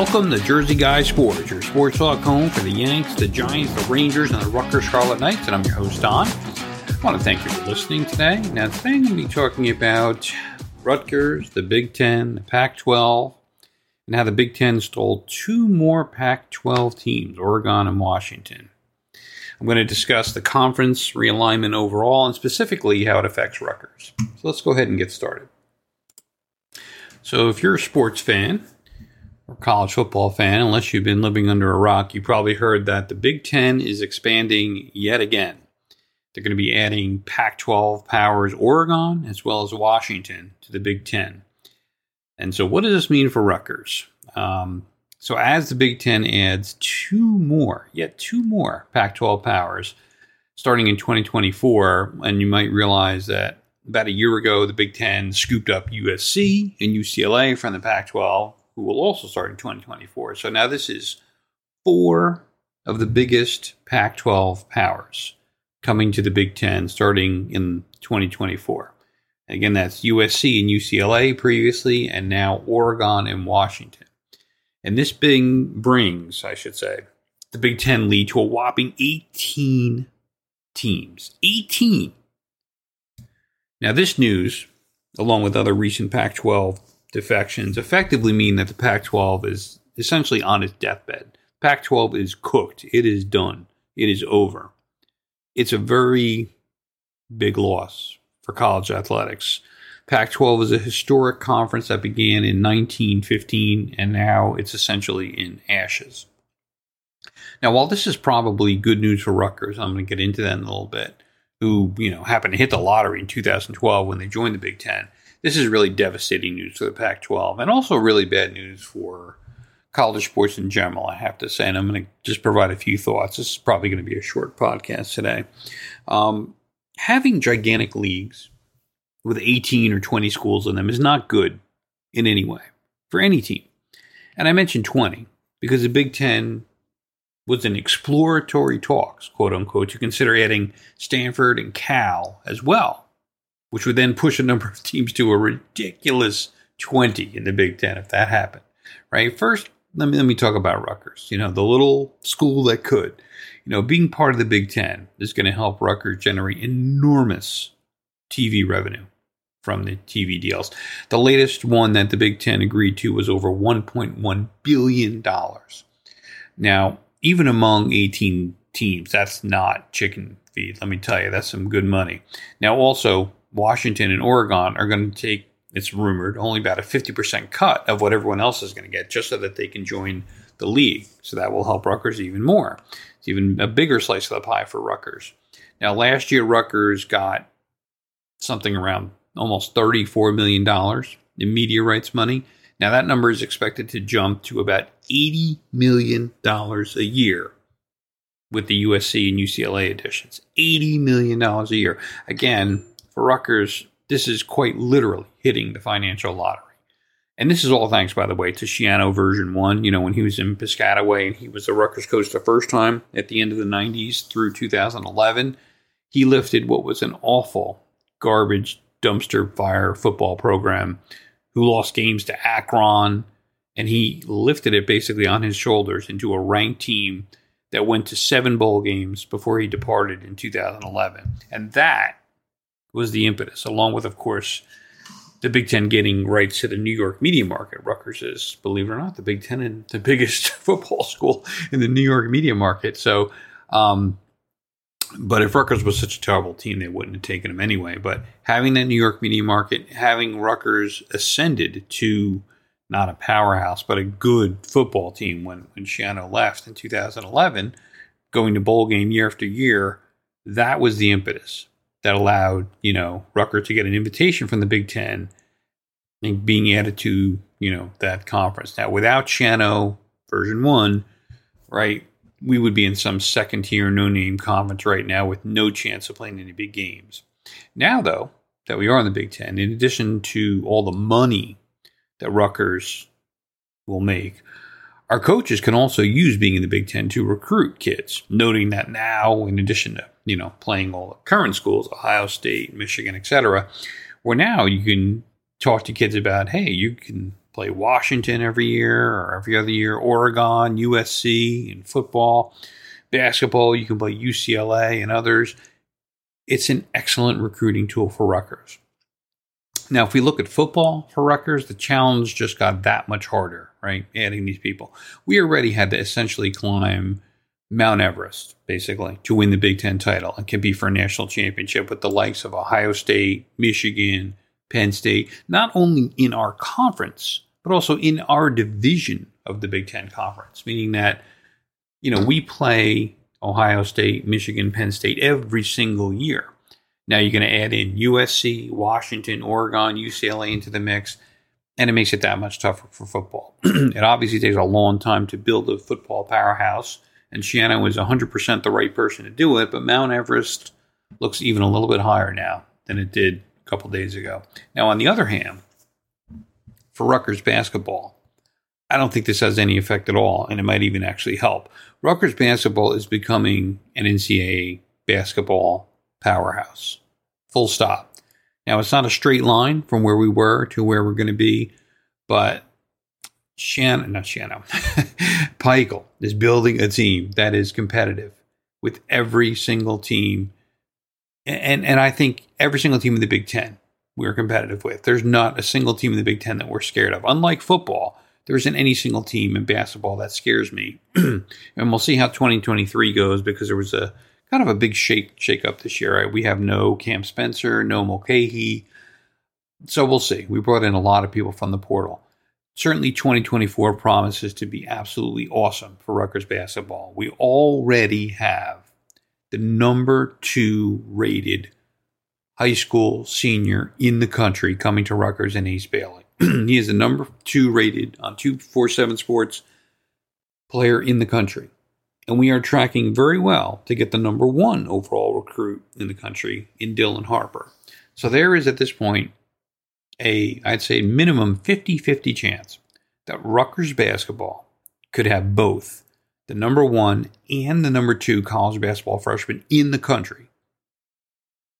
Welcome to Jersey Guy Sports, your sports talk home for the Yanks, the Giants, the Rangers, and the Rutgers Scarlet Knights. And I'm your host, Don. I want to thank you for listening today. Now, today I'm going to be talking about Rutgers, the Big Ten, the Pac 12, and how the Big Ten stole two more Pac 12 teams, Oregon and Washington. I'm going to discuss the conference realignment overall and specifically how it affects Rutgers. So let's go ahead and get started. So, if you're a sports fan, college football fan, unless you've been living under a rock, you probably heard that the Big Ten is expanding yet again. They're going to be adding Pac 12 powers Oregon as well as Washington to the Big Ten. And so, what does this mean for Rutgers? Um, so, as the Big Ten adds two more, yet two more Pac 12 powers starting in 2024, and you might realize that about a year ago, the Big Ten scooped up USC and UCLA from the Pac 12 who will also start in 2024. So now this is four of the biggest Pac 12 powers coming to the Big Ten starting in 2024. Again, that's USC and UCLA previously, and now Oregon and Washington. And this big brings, I should say, the Big Ten lead to a whopping 18 teams. 18. Now, this news, along with other recent Pac 12 defections effectively mean that the Pac 12 is essentially on its deathbed. Pac 12 is cooked, it is done, it is over. It's a very big loss for college athletics. Pac 12 is a historic conference that began in 1915 and now it's essentially in ashes. Now, while this is probably good news for Rutgers, I'm going to get into that in a little bit, who, you know, happened to hit the lottery in 2012 when they joined the Big Ten this is really devastating news for the Pac 12 and also really bad news for college sports in general, I have to say. And I'm going to just provide a few thoughts. This is probably going to be a short podcast today. Um, having gigantic leagues with 18 or 20 schools in them is not good in any way for any team. And I mentioned 20 because the Big Ten was in exploratory talks, quote unquote, to consider adding Stanford and Cal as well which would then push a number of teams to a ridiculous 20 in the Big Ten if that happened. Right? First, let me let me talk about Rutgers. You know, the little school that could. You know, being part of the Big Ten is going to help Rutgers generate enormous TV revenue from the TV deals. The latest one that the Big Ten agreed to was over $1.1 billion. Now, even among 18 teams, that's not chicken feed. Let me tell you, that's some good money. Now, also, Washington and Oregon are going to take, it's rumored, only about a 50% cut of what everyone else is going to get just so that they can join the league. So that will help Rutgers even more. It's even a bigger slice of the pie for Rutgers. Now, last year, Rutgers got something around almost $34 million in media rights money. Now, that number is expected to jump to about $80 million a year with the USC and UCLA additions. $80 million a year. Again, for Rutgers, this is quite literally hitting the financial lottery. And this is all thanks, by the way, to Schiano version one. You know, when he was in Piscataway and he was the Rutgers coach the first time at the end of the 90s through 2011, he lifted what was an awful, garbage, dumpster fire football program who lost games to Akron. And he lifted it basically on his shoulders into a ranked team that went to seven bowl games before he departed in 2011. And that was the impetus, along with, of course, the Big Ten getting rights to the New York media market. Rutgers is, believe it or not, the Big Ten and the biggest football school in the New York media market. So, um, but if Rutgers was such a terrible team, they wouldn't have taken them anyway. But having that New York media market, having Rutgers ascended to not a powerhouse, but a good football team when, when Schiano left in 2011, going to bowl game year after year, that was the impetus that allowed, you know, Rutgers to get an invitation from the Big Ten and being added to, you know, that conference. Now, without Schiano version one, right, we would be in some second tier, no name conference right now with no chance of playing any big games. Now, though, that we are in the Big Ten, in addition to all the money that Rutgers will make, our coaches can also use being in the Big Ten to recruit kids, noting that now, in addition to you know playing all the current schools, Ohio State, Michigan, etc., where now you can talk to kids about, hey, you can play Washington every year or every other year, Oregon, USC in football. Basketball, you can play UCLA and others. It's an excellent recruiting tool for Rutgers. Now, if we look at football for Rutgers, the challenge just got that much harder, right? Adding these people. We already had to essentially climb Mount Everest, basically, to win the Big Ten title and compete for a national championship with the likes of Ohio State, Michigan, Penn State, not only in our conference, but also in our division of the Big Ten Conference, meaning that, you know, we play Ohio State, Michigan, Penn State every single year. Now you're going to add in USC, Washington, Oregon, UCLA into the mix, and it makes it that much tougher for football. it obviously takes a long time to build a football powerhouse, and Schiano was 100% the right person to do it, but Mount Everest looks even a little bit higher now than it did a couple days ago. Now, on the other hand, for Rutgers basketball, I don't think this has any effect at all, and it might even actually help. Rutgers basketball is becoming an NCAA basketball powerhouse. Full stop. Now, it's not a straight line from where we were to where we're going to be, but Schiano, not Schiano, Pikiell is building a team that is competitive with every single team. And, and I think every single team in the Big Ten we're competitive with. There's not a single team in the Big Ten that we're scared of. Unlike football, there isn't any single team in basketball that scares me. and we'll see how 2023 goes because there was a kind of a big shake shake up this year. Right? We have no Cam Spencer, no Mulcahy. So we'll see. We brought in a lot of people from the portal. Certainly 2024 promises to be absolutely awesome for Rutgers basketball. We already have the number two rated high school senior in the country coming to Rutgers and Ace Bailey. he is the number two rated on 247 Sports player in the country and we are tracking very well to get the number one overall recruit in the country in Dylan Harper. So there is at this point a, I'd say, minimum 50 50 chance that Rutgers basketball could have both the number one and the number two college basketball freshman in the country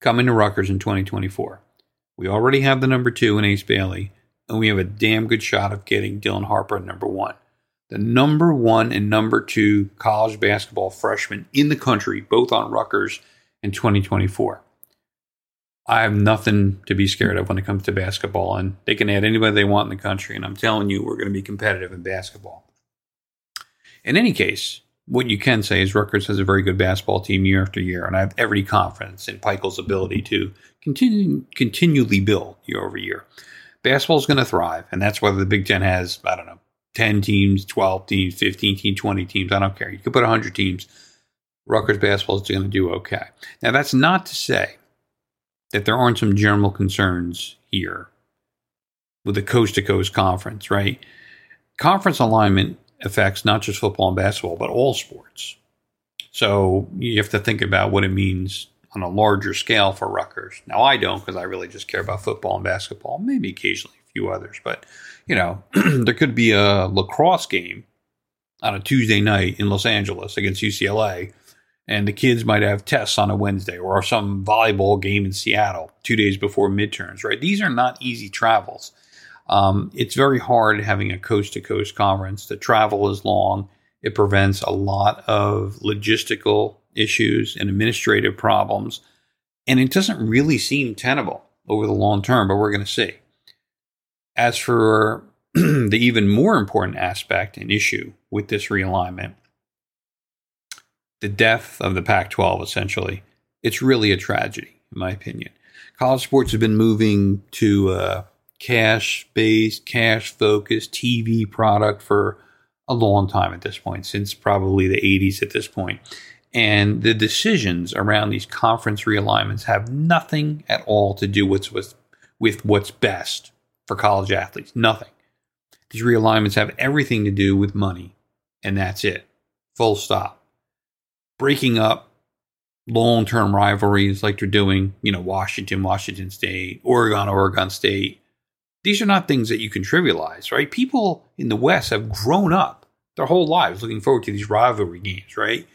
coming to Rutgers in 2024. We already have the number two in Ace Bailey, and we have a damn good shot of getting Dylan Harper at number one the number one and number two college basketball freshmen in the country, both on Rutgers in 2024. I have nothing to be scared of when it comes to basketball, and they can add anybody they want in the country. And I'm telling you, we're going to be competitive in basketball. In any case, what you can say is Rutgers has a very good basketball team year after year, and I have every confidence in Pikiell's ability to continue continually build year over year. Basketball is going to thrive, and that's whether the Big Ten has I don't know 10 teams, 12 teams, 15 teams, 20 teams. I don't care. You could put 100 teams. Rutgers basketball is going to do okay. Now, that's not to say that there aren't some general concerns here with the coast to coast conference, right? Conference alignment affects not just football and basketball, but all sports. So you have to think about what it means on a larger scale for Rutgers. Now, I don't because I really just care about football and basketball, maybe occasionally a few others, but you know, there could be a lacrosse game on a Tuesday night in Los Angeles against UCLA, and the kids might have tests on a Wednesday, or some volleyball game in Seattle two days before midterms, right? These are not easy travels. Um, it's very hard having a coast to coast conference. The travel is long. It prevents a lot of logistical issues and administrative problems. And it doesn't really seem tenable over the long term, but we're going to see. As for the even more important aspect and issue with this realignment, the death of the Pac 12, essentially, it's really a tragedy, in my opinion. College sports have been moving to uh, a cash based, cash focused TV product for a long time at this point, since probably the 80s at this point. And the decisions around these conference realignments have nothing at all to do with, with, with what's best for college athletes. Nothing. These realignments have everything to do with money, and that's it. Full stop. Breaking up long term rivalries like they're doing, you know, Washington, Washington State, Oregon, Oregon State. These are not things that you can trivialize, right? People in the West have grown up their whole lives looking forward to these rivalry games, right?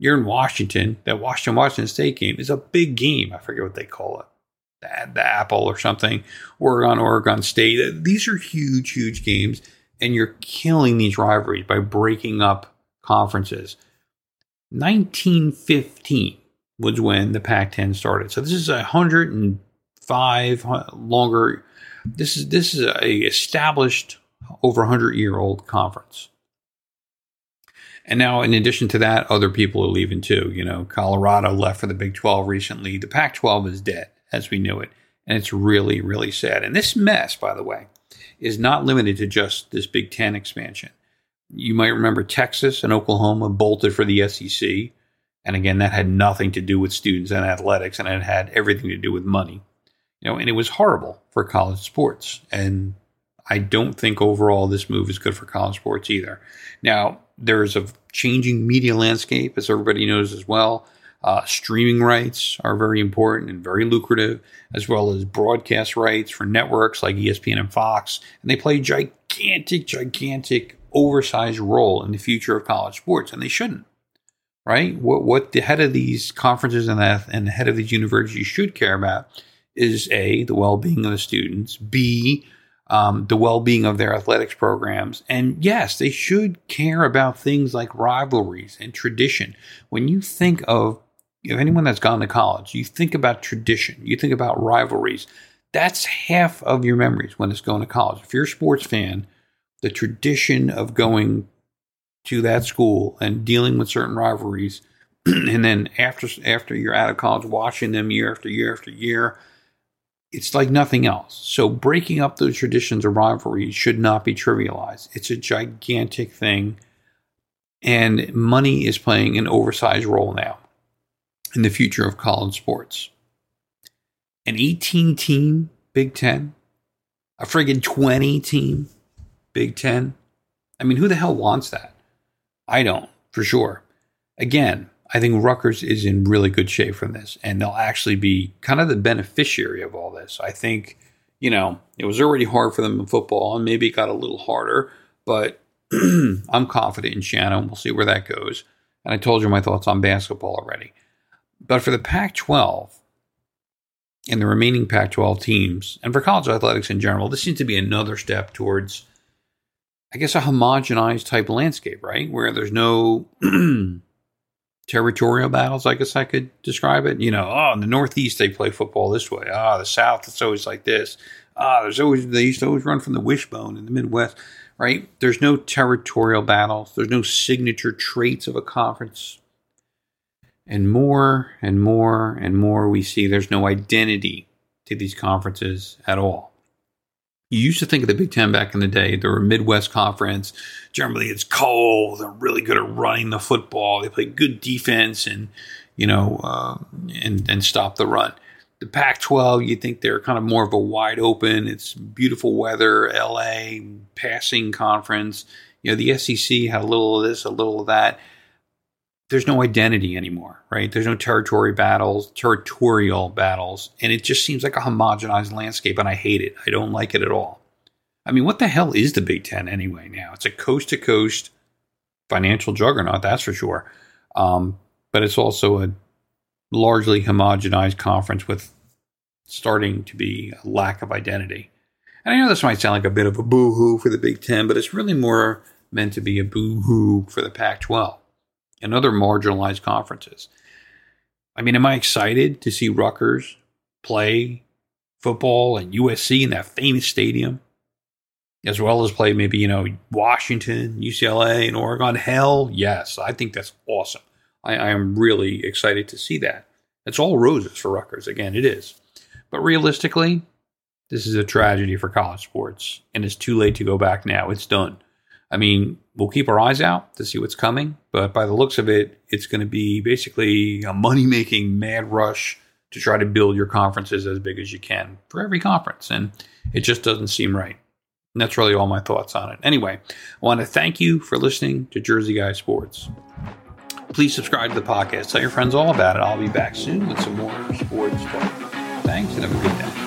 You're in Washington. That Washington Washington State game is a big game. I forget what they call it. the, the Apple or something, Oregon, Oregon State. These are huge, huge games, and you're killing these rivalries by breaking up conferences. 1915 was when the Pac-10 started. So this is a 105 uh, longer. This is this is a established over 100 year old conference. And now, in addition to that, other people are leaving too. You know, Colorado left for the Big 12 recently. The Pac 12 is dead as we knew it. And it's really, really sad. And this mess, by the way, is not limited to just this Big 10 expansion. You might remember Texas and Oklahoma bolted for the SEC. And again, that had nothing to do with students and athletics, and it had everything to do with money. You know, and it was horrible for college sports. And I don't think overall this move is good for college sports either. Now, there's a changing media landscape, as everybody knows as well. Uh, streaming rights are very important and very lucrative, as well as broadcast rights for networks like ESPN and Fox. And they play gigantic, gigantic, oversized role in the future of college sports, and they shouldn't. Right? What what the head of these conferences and the, and the head of these universities should care about is a the well being of the students, b um, the well being of their athletics programs. And yes, they should care about things like rivalries and tradition. When you think of if anyone that's gone to college, you think about tradition, you think about rivalries. That's half of your memories when it's going to college. If you're a sports fan, the tradition of going to that school and dealing with certain rivalries, and then after after you're out of college, watching them year after year after year, it's like nothing else. So breaking up those traditions of rivalry should not be trivialized. It's a gigantic thing, and money is playing an oversized role now in the future of college sports. An 18 team Big Ten, a friggin' 20 team Big Ten. I mean, who the hell wants that? I don't, for sure. Again, I think Rutgers is in really good shape from this, and they'll actually be kind of the beneficiary of all this. I think, you know, it was already hard for them in football, and maybe it got a little harder, but I'm confident in Schiano. We'll see where that goes. And I told you my thoughts on basketball already. But for the Pac 12 and the remaining Pac 12 teams, and for college athletics in general, this seems to be another step towards, I guess, a homogenized type landscape, right? Where there's no territorial battles, I guess I could describe it. You know, oh, in the Northeast, they play football this way. Ah, oh, the South, it's always like this. Ah, oh, there's always, they used to always run from the wishbone in the Midwest, right? There's no territorial battles, there's no signature traits of a conference and more and more and more we see there's no identity to these conferences at all. You used to think of the Big Ten back in the day, they were Midwest conference. Generally, it's cold. They're really good at running the football. They play good defense and, you know, uh, and, and stop the run. The Pac 12, you think they're kind of more of a wide open, it's beautiful weather, LA, passing conference. You know, the SEC had a little of this, a little of that there's no identity anymore, right? There's no territory battles, territorial battles, and it just seems like a homogenized landscape, and I hate it. I don't like it at all. I mean, what the hell is the Big Ten anyway? Now it's a coast to coast financial juggernaut, that's for sure. Um, but it's also a largely homogenized conference with starting to be a lack of identity. And I know this might sound like a bit of a boo hoo for the Big Ten, but it's really more meant to be a boo hoo for the Pac 12 and other marginalized conferences. I mean, am I excited to see Rutgers play football and USC in that famous stadium, as well as play maybe, you know, Washington, UCLA, and Oregon? Hell yes. I think that's awesome. I, I am really excited to see that. It's all roses for Rutgers. Again, it is. But realistically, this is a tragedy for college sports, and it's too late to go back now. It's done. I mean, we'll keep our eyes out to see what's coming, but by the looks of it, it's going to be basically a money making mad rush to try to build your conferences as big as you can for every conference. And it just doesn't seem right. And that's really all my thoughts on it. Anyway, I want to thank you for listening to Jersey Guy Sports. Please subscribe to the podcast. Tell your friends all about it. I'll be back soon with some more sports talk. Thanks and have a good day.